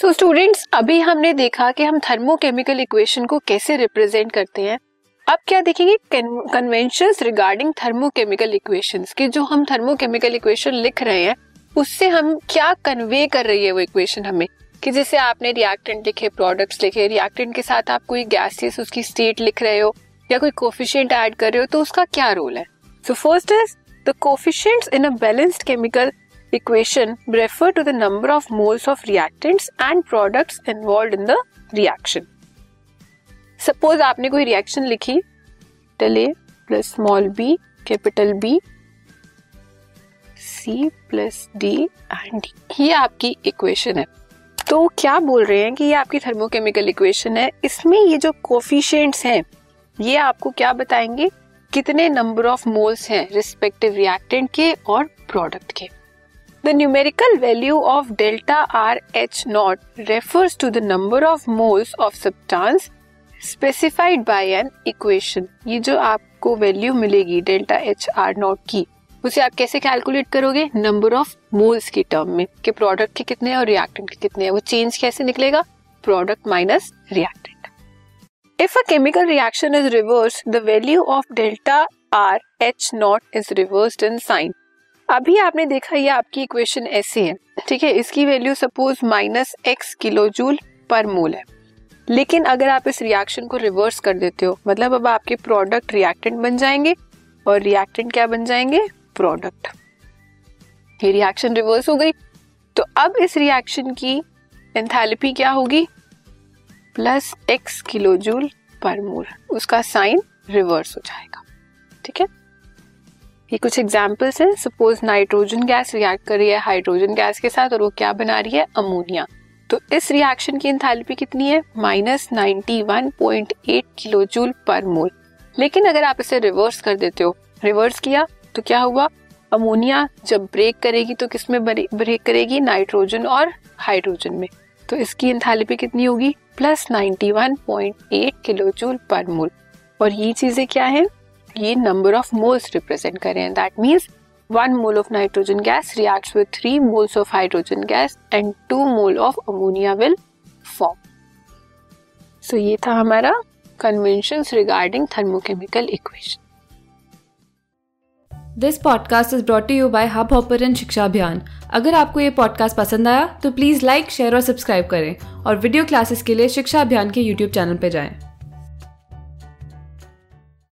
सो so, students अभी हमने देखा कि हम थर्मोकेमिकल इक्वेशन को कैसे रिप्रेजेंट करते हैं। अब क्या देखेंगे? कन्वेंशन रिगार्डिंग थर्मोकेमिकल इक्वेशंस कि जो हम थर्मोकेमिकल इक्वेशन लिख रहे हैं उससे हम क्या कन्वे कर रही है वो इक्वेशन हमें? कि जैसे आपने रिएक्टेंट लिखे प्रोडक्ट्स लिखे रिएक्टेंट के साथ आप कोई गैसेस उसकी स्टेट लिख रहे हो या कोई कोफिशियंट ऐड कर रहे हो तो उसका क्या रोल है? So first is the coefficient in a balanced chemical equation refer to the number of moles of reactants and products involved in the reaction. Suppose आपने कोई रिएक्शन लिखी tell A plus small B capital B C plus D and D ये आपकी equation है। तो क्या बोल रहे हैं कि ये आपकी थर्मोकेमिकल इक्वेशन है? इसमें ये जो कोफिशियंट्स हैं, ये आपको क्या बताएँगे? कितने नंबर ऑफ़ मोल्स हैं रिस्पेक्टिव रिएक्टेंट के और प्रोडक्ट के? The numerical value of delta RH naught refers to the number of moles of substance specified by an equation. ये जो आपको वैल्यू मिलेगी डेल्टा एच आर नॉट की, उसे आप कैसे कैलकुलेट करोगे? नंबर ऑफ़ मोल्स की टर्म में, कि प्रोडक्ट के कितने हैं और रिएक्टेंट के कितने हैं। वो चेंज कैसे निकलेगा? Product minus reactant if a chemical reaction is reverse the value of delta R H not is reversed in sign अभी आपने देखा ये आपकी इक्वेशन ऐसी है, ठीक है? इसकी value suppose minus X kilo joule per mole है। लेकिन अगर आप इस रिएक्शन को रिवर्स कर देते हो मतलब अब आपके प्रोडक्ट रिएक्टेंट बन जाएँगे, और रिएक्टेंट क्या बन जाएँगे? प्रोडक्ट ये रिएक्शन रिवर्स हो गई। तो अब इस रिएक्शन की एंथैल्पी क्या होगी? Plus x kilo joule per मोल उसका साइन रिवर्स हो जाएगा, ठीक है? ये कुछ एग्जाम्पल्स हैं। सपोज़ नाइट्रोजन गैस रिएक्ट कर रही है हाइड्रोजन गैस के साथ और वो क्या बना रही है? अमोनिया तो इस रिएक्शन की एंथैल्पी कितनी है? Minus ninety one point eight kilo joule per mole लेकिन अगर आप इसे रिवर्स कर देते हो रिवर्स किया तो क्या हुआ? अमोनिया जब ब्रेक करेगी तो किसमें ब्रेक करेगी? नाइट्रोजन और हाइड्रोजन में. तो इसकी एंथैल्पी कितनी होगी? Plus ninety one point eight kilo joule per mole और ये चीज़ें क्या है? ये नंबर ऑफ़ मोल्स रिप्रेजेंट कर रहे हैं that means one mole of nitrogen gas reacts with three moles of hydrogen gas and two mole of ammonia will form so ये था हमारा convention regarding thermochemical equation this podcast is brought you by Hubhopper Shiksha Abhiyan अगर आपको ये podcast पसंद आया तो please like share और सब्सक्राइब करें और वीडियो क्लासेस के लिए शिक्षा अभियान के यूट्यूब चैनल पर जाएँ।